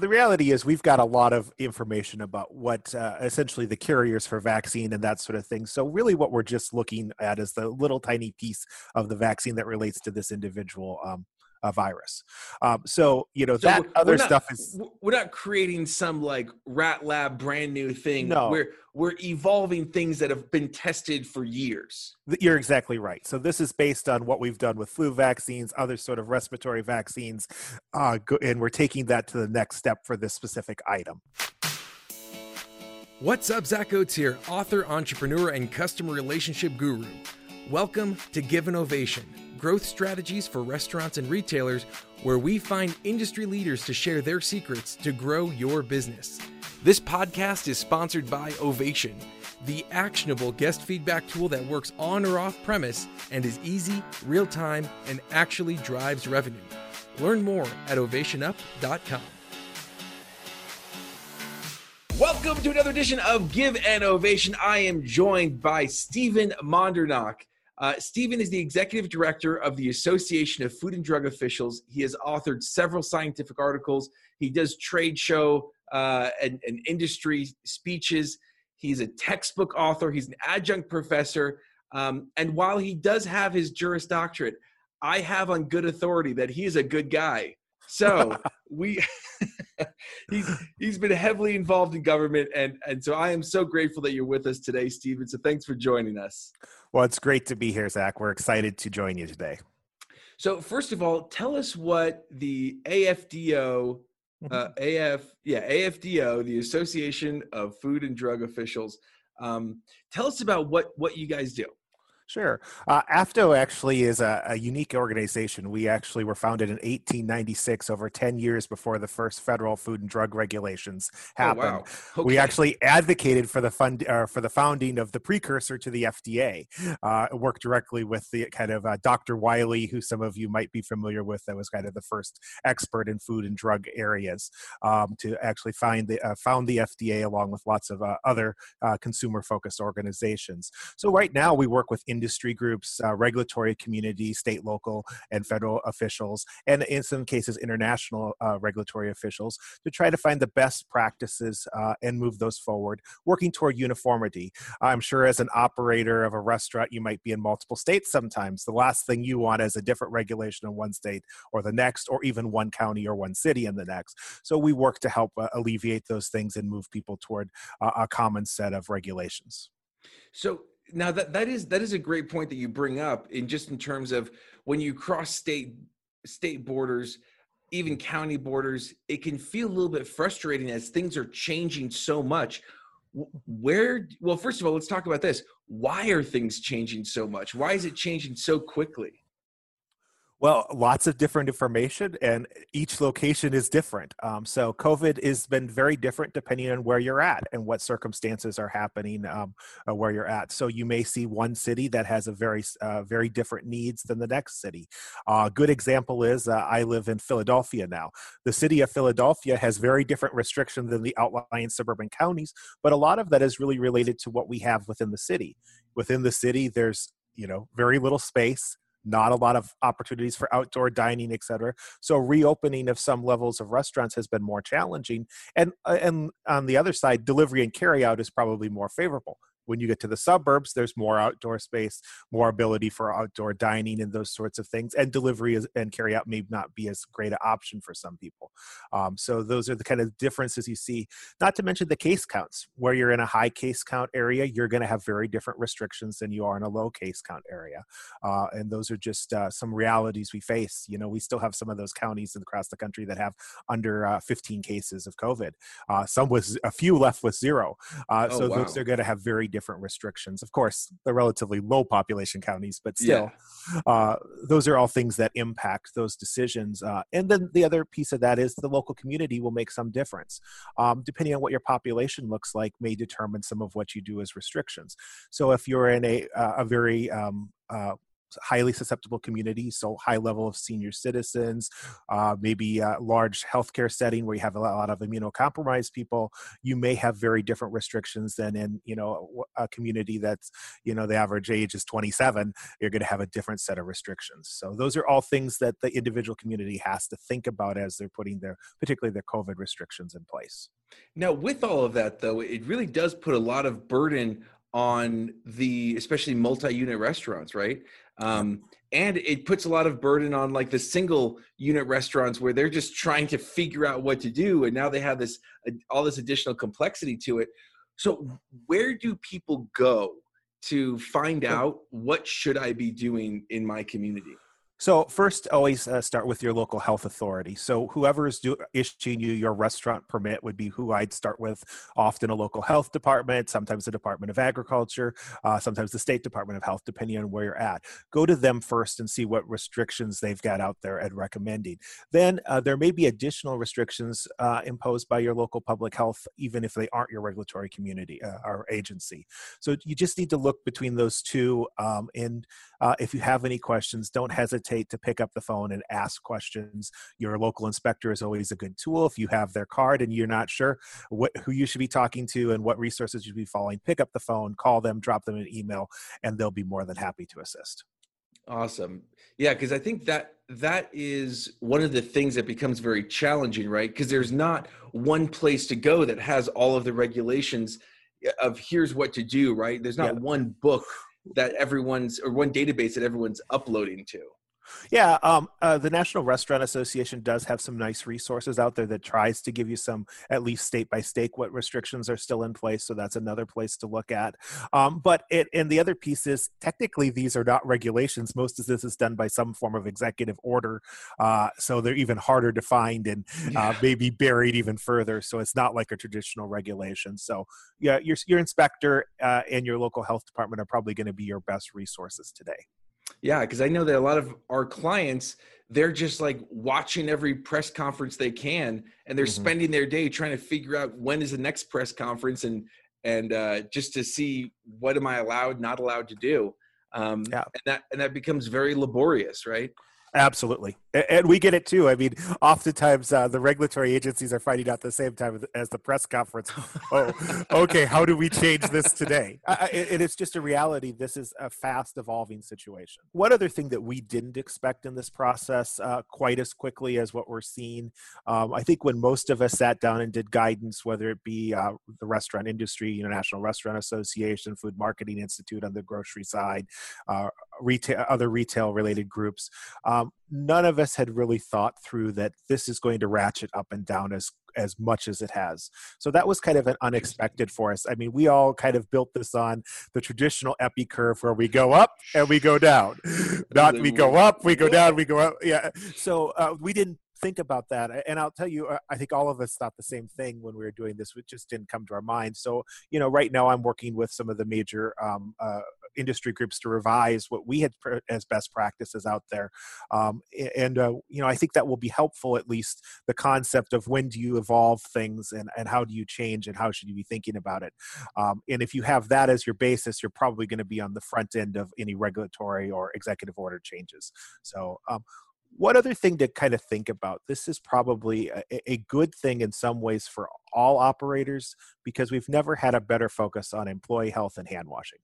the reality is we've got a lot of information about what uh, essentially the carriers for vaccine and that sort of thing. So really what we're just looking at is the little tiny piece of the vaccine that relates to this individual um, a virus. Um, so you know so that other not, stuff is we're not creating some like rat lab brand new thing. No, we're we're evolving things that have been tested for years. You're exactly right. So this is based on what we've done with flu vaccines, other sort of respiratory vaccines, uh, and we're taking that to the next step for this specific item. What's up, Zach Oates here, author, entrepreneur, and customer relationship guru. Welcome to Give an Ovation growth strategies for restaurants and retailers, where we find industry leaders to share their secrets to grow your business. This podcast is sponsored by Ovation, the actionable guest feedback tool that works on or off premise and is easy, real time, and actually drives revenue. Learn more at ovationup.com. Welcome to another edition of Give an Ovation. I am joined by Stephen Mandernach. Uh, Stephen is the executive director of the Association of Food and Drug Officials. He has authored several scientific articles. He does trade show uh, and, and industry speeches. He's a textbook author. He's an adjunct professor. Um, and while he does have his Juris Doctorate, I have on good authority that he is a good guy. So we he's he's been heavily involved in government and and so I am so grateful that you're with us today, Stephen. So thanks for joining us. Well, it's great to be here, Zach. We're excited to join you today. So first of all, tell us what the AFDO uh, mm-hmm. AF yeah AFDO, the Association of Food and Drug Officials. Um, tell us about what what you guys do. Sure. Uh, AFDO actually is a, a, unique organization. We actually were founded in 1896, over 10 years before the first federal food and drug regulations happened. Oh, wow. okay. We actually advocated for the fund uh, for the founding of the precursor to the FDA. Uh, worked directly with the kind of uh, Dr. Wiley, who some of you might be familiar with, that was kind of the first expert in food and drug areas um, to actually find the uh, found the FDA along with lots of uh, other consumer focused organizations. So right now we work with industry groups, uh, regulatory community, state, local, and federal officials, and in some cases, international uh, regulatory officials to try to find the best practices uh, and move those forward, working toward uniformity. I'm sure as an operator of a restaurant, you might be in multiple states sometimes. The last thing you want is a different regulation in one state or the next, or even one county or one city in the next. So we work to help uh, alleviate those things and move people toward uh, a common set of regulations. So now that that is that is a great point that you bring up in just in terms of when you cross state state borders even county borders it can feel a little bit frustrating as things are changing so much. Where well first of all let's talk about this. Why are things changing so much? Why is it changing so quickly well, lots of different information, and each location is different. Um, so, COVID has been very different depending on where you're at and what circumstances are happening um, uh, where you're at. So, you may see one city that has a very, uh, very different needs than the next city. A uh, good example is uh, I live in Philadelphia now. The city of Philadelphia has very different restrictions than the outlying suburban counties, but a lot of that is really related to what we have within the city. Within the city, there's you know very little space not a lot of opportunities for outdoor dining, et cetera. So reopening of some levels of restaurants has been more challenging. And uh, and on the other side, delivery and carry out is probably more favorable when you get to the suburbs, there's more outdoor space, more ability for outdoor dining and those sorts of things. And delivery is, and carry out may not be as great an option for some people. Um, so those are the kind of differences you see. Not to mention the case counts. Where you're in a high case count area, you're going to have very different restrictions than you are in a low case count area. Uh, and those are just uh, some realities we face. You know, we still have some of those counties across the country that have under uh, 15 cases of COVID. Uh, some with a few left with zero. Uh, oh, so wow. those are going to have very different different restrictions. Of course, the relatively low population counties, but still, yeah. uh, those are all things that impact those decisions. Uh, and then the other piece of that is the local community will make some difference. Um, depending on what your population looks like, may determine some of what you do as restrictions. So if you're in a, uh, a very um, uh, highly susceptible communities, so high level of senior citizens, uh, maybe a large healthcare setting where you have a lot of immunocompromised people, you may have very different restrictions than in you know a community that's you know the average age is 27. You're going to have a different set of restrictions. So those are all things that the individual community has to think about as they're putting their particularly their COVID restrictions in place. Now, with all of that, though, it really does put a lot of burden on the especially multi-unit restaurants right um, and it puts a lot of burden on like the single unit restaurants where they're just trying to figure out what to do and now they have this all this additional complexity to it. So where do people go to find out what should i be doing in my community so first, always uh, start with your local health authority. So whoever is issuing you your restaurant permit would be who I'd start with. Often a local health department, sometimes the Department of Agriculture, uh, sometimes the State Department of Health, depending on where you're at. Go to them first and see what restrictions they've got out there and recommending. Then uh, there may be additional restrictions uh, imposed by your local public health, even if they aren't your regulatory community uh, or agency. So you just need to look between those two. Um, and uh, if you have any questions, don't hesitate hesitate to pick up the phone and ask questions. Your local inspector is always a good tool. If you have their card and you're not sure what who you should be talking to and what resources you should be following, pick up the phone, call them, drop them an email, and they'll be more than happy to assist. Awesome. Yeah, because I think that that is one of the things that becomes very challenging, right? Because there's not one place to go that has all of the regulations of here's what to do, right? There's not yeah. one book that everyone's or one database that everyone's uploading to. Yeah, um, uh, the National Restaurant Association does have some nice resources out there that tries to give you some, at least state by state, what restrictions are still in place. So that's another place to look at. Um, but it, and the other piece is technically these are not regulations. Most of this is done by some form of executive order, uh, so they're even harder to find and uh, maybe buried even further. So it's not like a traditional regulation. So yeah, your your inspector uh, and your local health department are probably going to be your best resources today. Yeah, because I know that a lot of our clients, they're just like watching every press conference they can, and they're mm-hmm. spending their day trying to figure out when is the next press conference, and and uh, just to see what am I allowed, not allowed to do. Um, yeah. and that and that becomes very laborious, right? Absolutely, and we get it too. I mean, oftentimes uh, the regulatory agencies are finding out the same time as the press conference. oh, okay, how do we change this today? and it's just a reality. This is a fast evolving situation. One other thing that we didn't expect in this process uh, quite as quickly as what we're seeing, um, I think when most of us sat down and did guidance, whether it be uh, the restaurant industry, International Restaurant Association, Food Marketing Institute on the grocery side, uh, retail, other retail related groups. Um, none of us had really thought through that this is going to ratchet up and down as as much as it has. So that was kind of an unexpected for us. I mean, we all kind of built this on the traditional epi curve where we go up and we go down. Not we go up, we go down, we go up. Yeah. So uh, we didn't think about that. And I'll tell you, uh, I think all of us thought the same thing when we were doing this. It just didn't come to our mind. So, you know, right now I'm working with some of the major um, uh, industry groups to revise what we had as best practices out there. Um, and, uh, you know, I think that will be helpful, at least the concept of when do you evolve things and, and how do you change and how should you be thinking about it. Um, and if you have that as your basis, you're probably going to be on the front end of any regulatory or executive order changes. So, um, one other thing to kind of think about this is probably a, a, good thing in some ways for all operators because we've never had a better focus on employee health and hand washing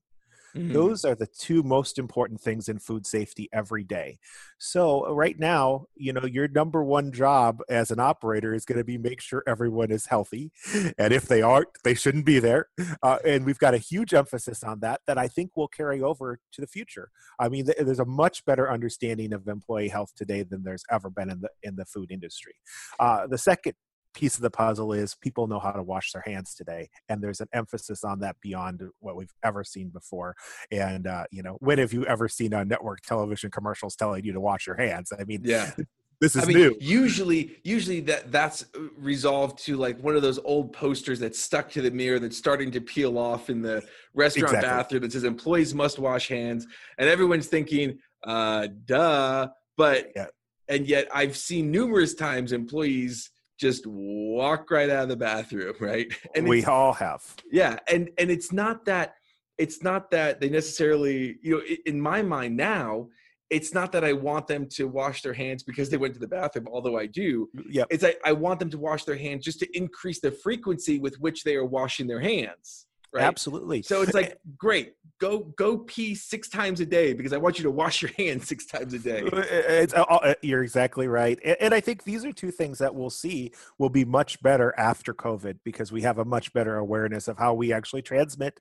Mm. Those are the two most important things in food safety every day. So right now, you know, your number one job as an operator is going to be make sure everyone is healthy, and if they aren't, they shouldn't be there. Uh, and we've got a huge emphasis on that that I think will carry over to the future. I mean, th- there's a much better understanding of employee health today than there's ever been in the in the food industry. Uh, the second piece of the puzzle is people know how to wash their hands today and there's an emphasis on that beyond what we've ever seen before and uh, you know when have you ever seen on network television commercials telling you to wash your hands i mean yeah this is I mean, new. Usually, usually that that's uh, resolved to like one of those old posters that's stuck to the mirror that's starting to peel off in the restaurant exactly. bathroom that says "Employees must wash hands," and everyone's thinking, uh, "Duh," but yeah. and yet I've seen numerous times employees just walk right out of the bathroom, right? And we all have. Yeah, and and it's not that it's not that they necessarily, you know, in my mind now, it's not that I want them to wash their hands because they went to the bathroom, although I do. Yeah. It's I, I want them to wash their hands just to increase the frequency with which they are washing their hands. Right. Absolutely. So it's like, great, go go pee six times a day because I want you to wash your hands six times a day. Uh, it's, uh, you're exactly right, and, and I think these are two things that we'll see will be much better after COVID because we have a much better awareness of how we actually transmit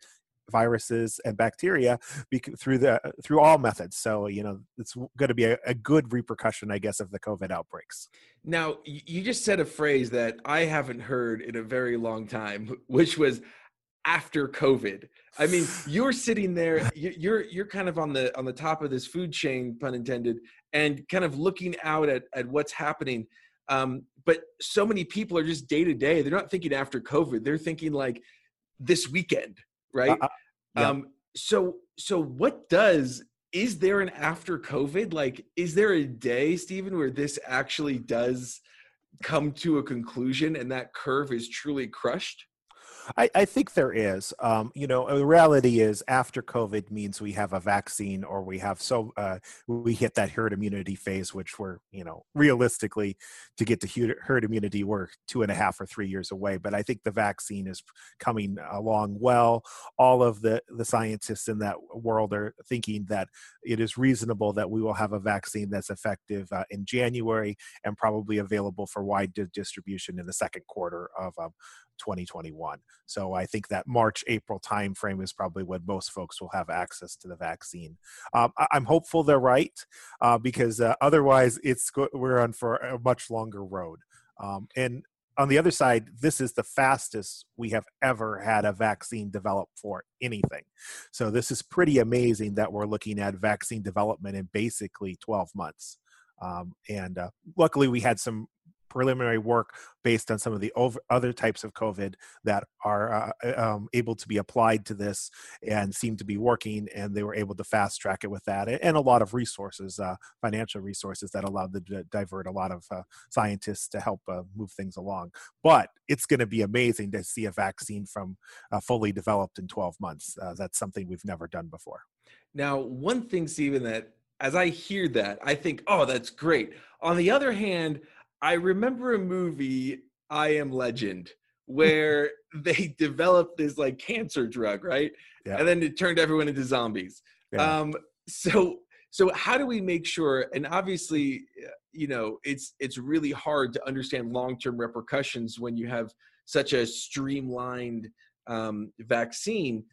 viruses and bacteria through the through all methods so you know it's going to be a, a, good repercussion i guess of the covid outbreaks now you just said a phrase that i haven't heard in a very long time which was after covid i mean you're sitting there you're you're kind of on the on the top of this food chain pun intended and kind of looking out at at what's happening um, but so many people are just day to day they're not thinking after covid they're thinking like this weekend right? Uh, yeah. Um, so so what does is there an after COVID? Like, is there a day, Stephen, where this actually does come to a conclusion and that curve is truly crushed? I, I think there is. Um, you know, the reality is after COVID means we have a vaccine or we have so uh, we hit that herd immunity phase, which we're you know realistically to get to herd immunity we're two and a half or three years away. But I think the vaccine is coming along well. All of the the scientists in that world are thinking that it is reasonable that we will have a vaccine that's effective uh, in January and probably available for wide distribution in the second quarter of um, 2021. So I think that March April timeframe is probably when most folks will have access to the vaccine. Um, I- am hopeful they're right uh, because uh, otherwise it's go- we're on for a much longer road. Um, and on the other side, this is the fastest we have ever had a vaccine developed for anything. So this is pretty amazing that we're looking at vaccine development in basically 12 months. Um, and uh, luckily, we had some preliminary work based on some of the other types of COVID that are uh, uh, um, able to be applied to this and seem to be working. And they were able to fast track it with that and a lot of resources, uh, financial resources that allowed them to divert a lot of uh, scientists to help uh, move things along. But it's going to be amazing to see a vaccine from uh, fully developed in 12 months. that's something we've never done before. Now, one thing, Stephen, that as I hear that, I think, oh, that's great. On the other hand, I remember a movie, I Am Legend, where they developed this like cancer drug, right? Yeah. And then it turned everyone into zombies. Yeah. Um, so so how do we make sure and obviously uh, you know it's it's really hard to understand long-term repercussions when you have such a streamlined um, vaccine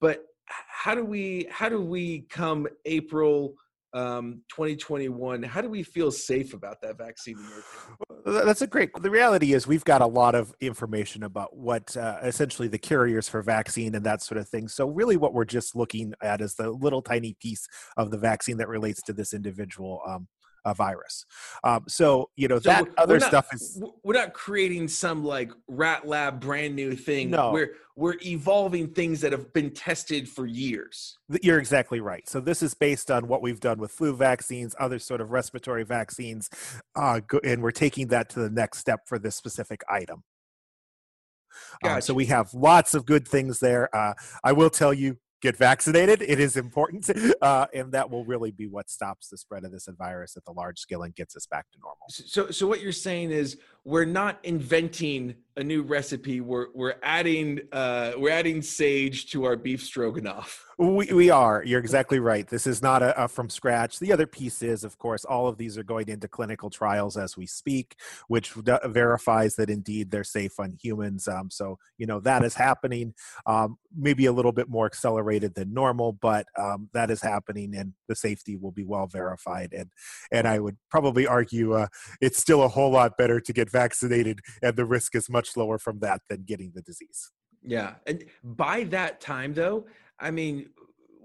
but how do we how do we come april um, 2021 how do we feel safe about that vaccine that's a great the reality is we've got a lot of information about what uh, essentially the carriers for vaccine and that sort of thing. So really what we're just looking at is the little tiny piece of the vaccine that relates to this individual um, a virus. Um, so you know so that other not, stuff is we're not creating some like rat lab brand new thing. No, we're we're evolving things that have been tested for years. You're exactly right. So this is based on what we've done with flu vaccines, other sort of respiratory vaccines, uh, and we're taking that to the next step for this specific item. Gotcha. Um, so we have lots of good things there. Uh, I will tell you, get vaccinated. It is important, uh, and that will really be what stops the spread of this virus at the large scale and gets us back to normal. So, so what you're saying is we're not inventing a new recipe. We're we're adding uh, we're adding sage to our beef stroganoff. We, we are. You're exactly right. This is not a, a, from scratch. The other piece is, of course, all of these are going into clinical trials as we speak, which verifies that indeed they're safe on humans. Um, so, you know, that is happening, um, maybe a little bit more accelerated than normal, but um, that is happening and the safety will be well verified. And, and I would probably argue uh, it's still a whole lot better to get vaccinated and the risk is much lower from that than getting the disease. Yeah. And by that time, though, I mean,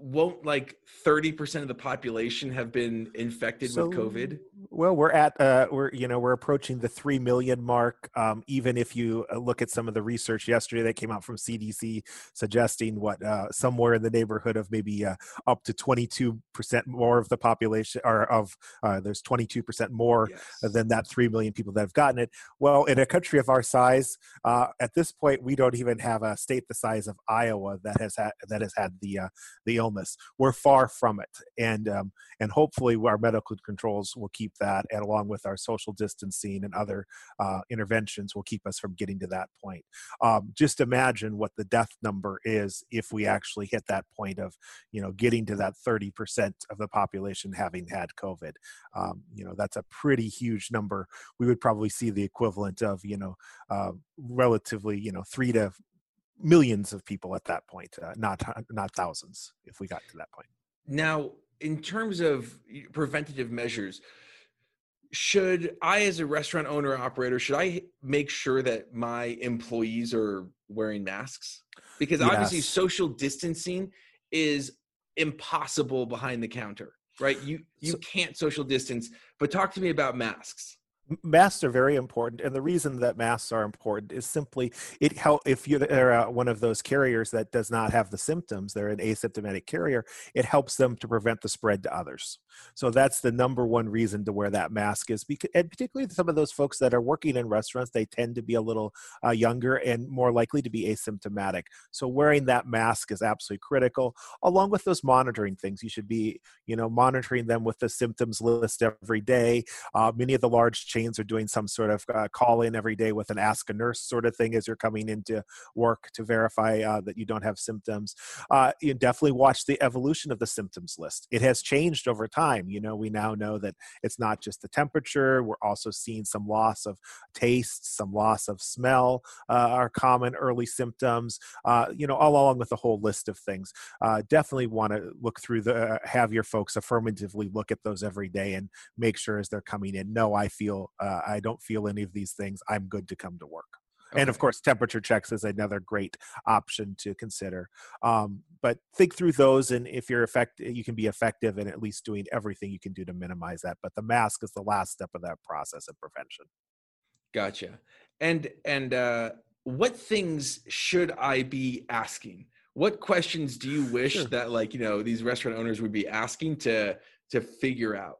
won't like 30% of the population have been infected so, with covid well we're at uh we're you know we're approaching the 3 million mark um even if you uh, look at some of the research yesterday that came out from cdc suggesting what uh somewhere in the neighborhood of maybe uh, up to 22% more of the population or of uh, there's 22% more yes. than that 3 million people that have gotten it well in a country of our size uh at this point we don't even have a state the size of iowa that has had that has had the uh the illness. We're far from it, and um, and hopefully our medical controls will keep that, and along with our social distancing and other uh, interventions, will keep us from getting to that point. Um, just imagine what the death number is if we actually hit that point of you know getting to that 30% of the population having had COVID. Um, you know that's a pretty huge number. We would probably see the equivalent of you know uh, relatively you know three to millions of people at that point, uh, not not thousands, if we got to that point. Now, in terms of preventative measures, should I, as a restaurant owner operator, should I make sure that my employees are wearing masks? Because obviously, social distancing is impossible behind the counter, right? You you so, can't social distance. But talk to me about masks masks are very important and the reason that masks are important is simply it help if you're uh, one of those carriers that does not have the symptoms they're an asymptomatic carrier it helps them to prevent the spread to others so that's the number one reason to wear that mask is because and particularly some of those folks that are working in restaurants they tend to be a little uh, younger and more likely to be asymptomatic so wearing that mask is absolutely critical along with those monitoring things you should be you know monitoring them with the symptoms list every day uh, many of the large chains are doing some sort of uh, call in every day with an ask a nurse sort of thing as you're coming into work to verify uh, that you don't have symptoms. Uh, you definitely watch the evolution of the symptoms list. It has changed over time. You know, we now know that it's not just the temperature. We're also seeing some loss of taste, some loss of smell uh, are common early symptoms. Uh, you know, all along with a whole list of things. Uh, definitely want to look through the have your folks affirmatively look at those every day and make sure as they're coming in. No, I feel uh, I don't feel any of these things. I'm good to come to work. Okay. And of course, temperature checks is another great option to consider. Um, but think through those, and if you're effective, you can be effective in at least doing everything you can do to minimize that. But the mask is the last step of that process of prevention. Gotcha. And and uh, what things should I be asking? What questions do you wish sure. that like you know these restaurant owners would be asking to to figure out?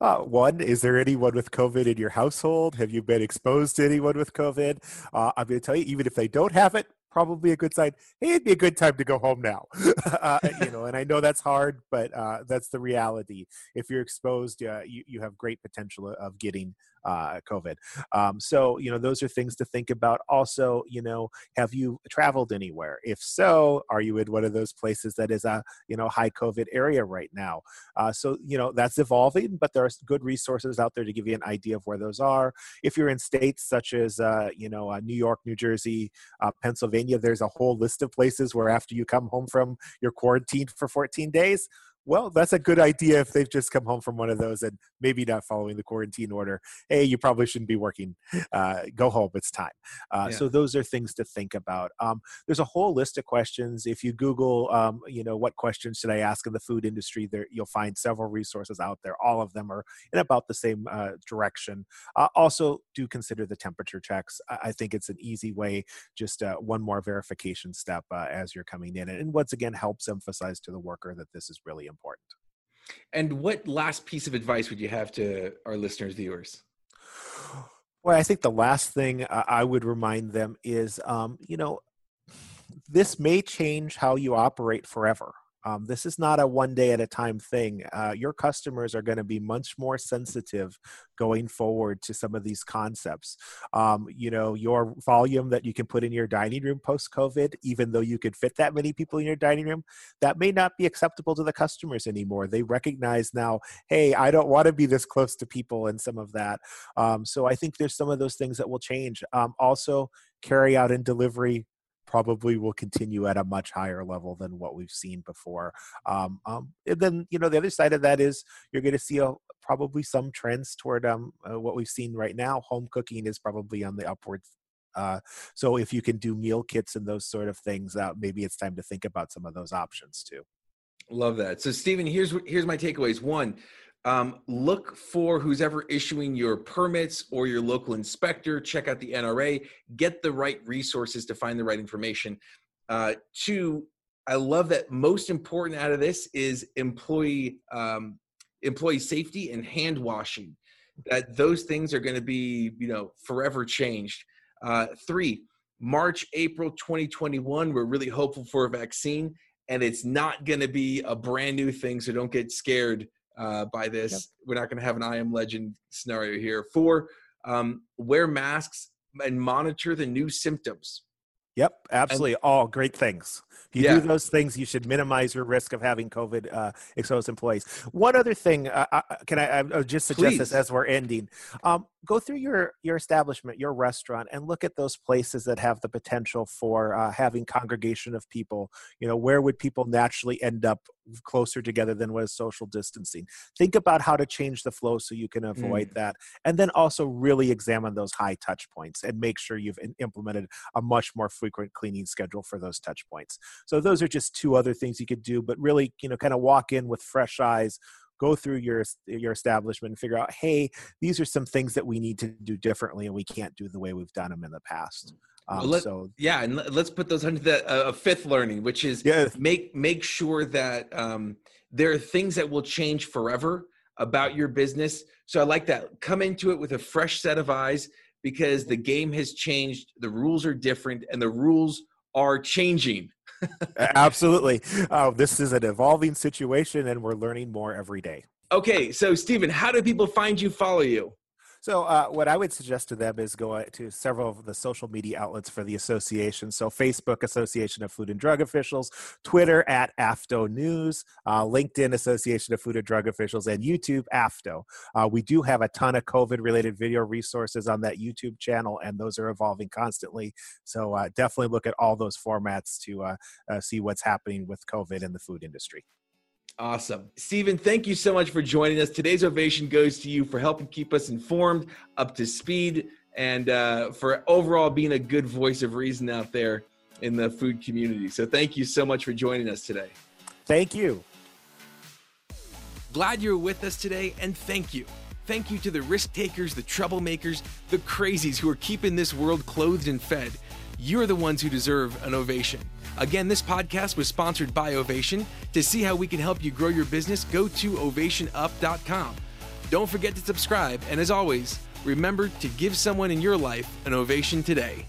Uh, one, is there anyone with COVID in your household? Have you been exposed to anyone with COVID? Uh, I'm going to tell you, even if they don't have it, probably a good sign. Hey, it'd be a good time to go home now. uh, you know, and I know that's hard, but uh, that's the reality. If you're exposed, uh, you, you have great potential of getting uh, COVID. Um, so, you know, those are things to think about. Also, you know, have you traveled anywhere? If so, are you in one of those places that is a, you know, high COVID area right now? Uh, so, you know, that's evolving, but there are good resources out there to give you an idea of where those are. If you're in states such as, uh, you know, uh, New York, New Jersey, uh, Pennsylvania, there's a whole list of places where after you come home from your quarantine for 14 days, well, that's a good idea if they've just come home from one of those and maybe not following the quarantine order. Hey, you probably shouldn't be working. Uh, go home. It's time. Uh, yeah. So those are things to think about. Um, there's a whole list of questions. If you Google, um, you know, what questions should I ask in the food industry, there you'll find several resources out there. All of them are in about the same uh, direction. Uh, also, do consider the temperature checks. I, I think it's an easy way, just uh, one more verification step uh, as you're coming in, and once again helps emphasize to the worker that this is really important important. And what last piece of advice would you have to our listeners, viewers? Well, I think the last thing I would remind them is, um, you know, this may change how you operate forever. Um, this is not a one day at a time thing. Uh, your customers are going to be much more sensitive going forward to some of these concepts. Um, you know, your volume that you can put in your dining room post COVID, even though you could fit that many people in your dining room, that may not be acceptable to the customers anymore. They recognize now, hey, I don't want to be this close to people and some of that. Um, so I think there's some of those things that will change. Um, also, carry out and delivery probably will continue at a much higher level than what we've seen before. Um, um, and then, you know, the other side of that is you're going to see a, probably some trends toward um, uh, what we've seen right now. Home cooking is probably on the upward. Uh, so if you can do meal kits and those sort of things, uh, maybe it's time to think about some of those options too. Love that. So, Stephen, here's here's my takeaways. One, um, look for who's ever issuing your permits or your local inspector. Check out the NRA. Get the right resources to find the right information. Uh, two, I love that. Most important out of this is employee um, employee safety and hand washing. That those things are going to be you know forever changed. Uh, three, March April 2021. We're really hopeful for a vaccine and it's not going to be a brand new thing. So don't get scared uh, by this. Yep. We're not going to have an I am legend scenario here. Four, um, wear masks and monitor the new symptoms. Yep, absolutely. And, All great things. If you yeah. do those things, you should minimize your risk of having COVID uh, exposed employees. One other thing, uh, uh can I, I just suggest Please. this as we're ending? Um, go through your your establishment, your restaurant, and look at those places that have the potential for uh, having congregation of people. You know, where would people naturally end up closer together than was social distancing? Think about how to change the flow so you can avoid mm. that, and then also really examine those high touch points and make sure you've implemented a much more frequent cleaning schedule for those touch points. So those are just two other things you could do, but really, you know, kind of walk in with fresh eyes go through your your establishment and figure out hey these are some things that we need to do differently and we can't do the way we've done them in the past um, well, let, so yeah and let's put those under the uh, fifth learning which is yeah. make make sure that um, there are things that will change forever about your business so i like that come into it with a fresh set of eyes because the game has changed the rules are different and the rules are changing Absolutely. Uh, this is an evolving situation, and we're learning more every day. Okay, so Stephen, how do people find you, follow you? So, uh, what I would suggest to them is go to several of the social media outlets for the association. So, Facebook, Association of Food and Drug Officials, Twitter at AFDO News, uh, LinkedIn, Association of Food and Drug Officials, and YouTube, AFDO. Uh, we do have a ton of COVID related video resources on that YouTube channel, and those are evolving constantly. So, uh, definitely look at all those formats to uh, uh, see what's happening with COVID in the food industry. Awesome. Stephen, thank you so much for joining us. Today's ovation goes to you for helping keep us informed, up to speed, and uh, for overall being a good voice of reason out there in the food community. So thank you so much for joining us today. Thank you. Glad you're with us today, and thank you. Thank you to the risk takers, the troublemakers, the crazies who are keeping this world clothed and fed. You're the ones who deserve an ovation. Again, this podcast was sponsored by Ovation. To see how we can help you grow your business, go to ovationup.com. Don't forget to subscribe, and as always, remember to give someone in your life an ovation today.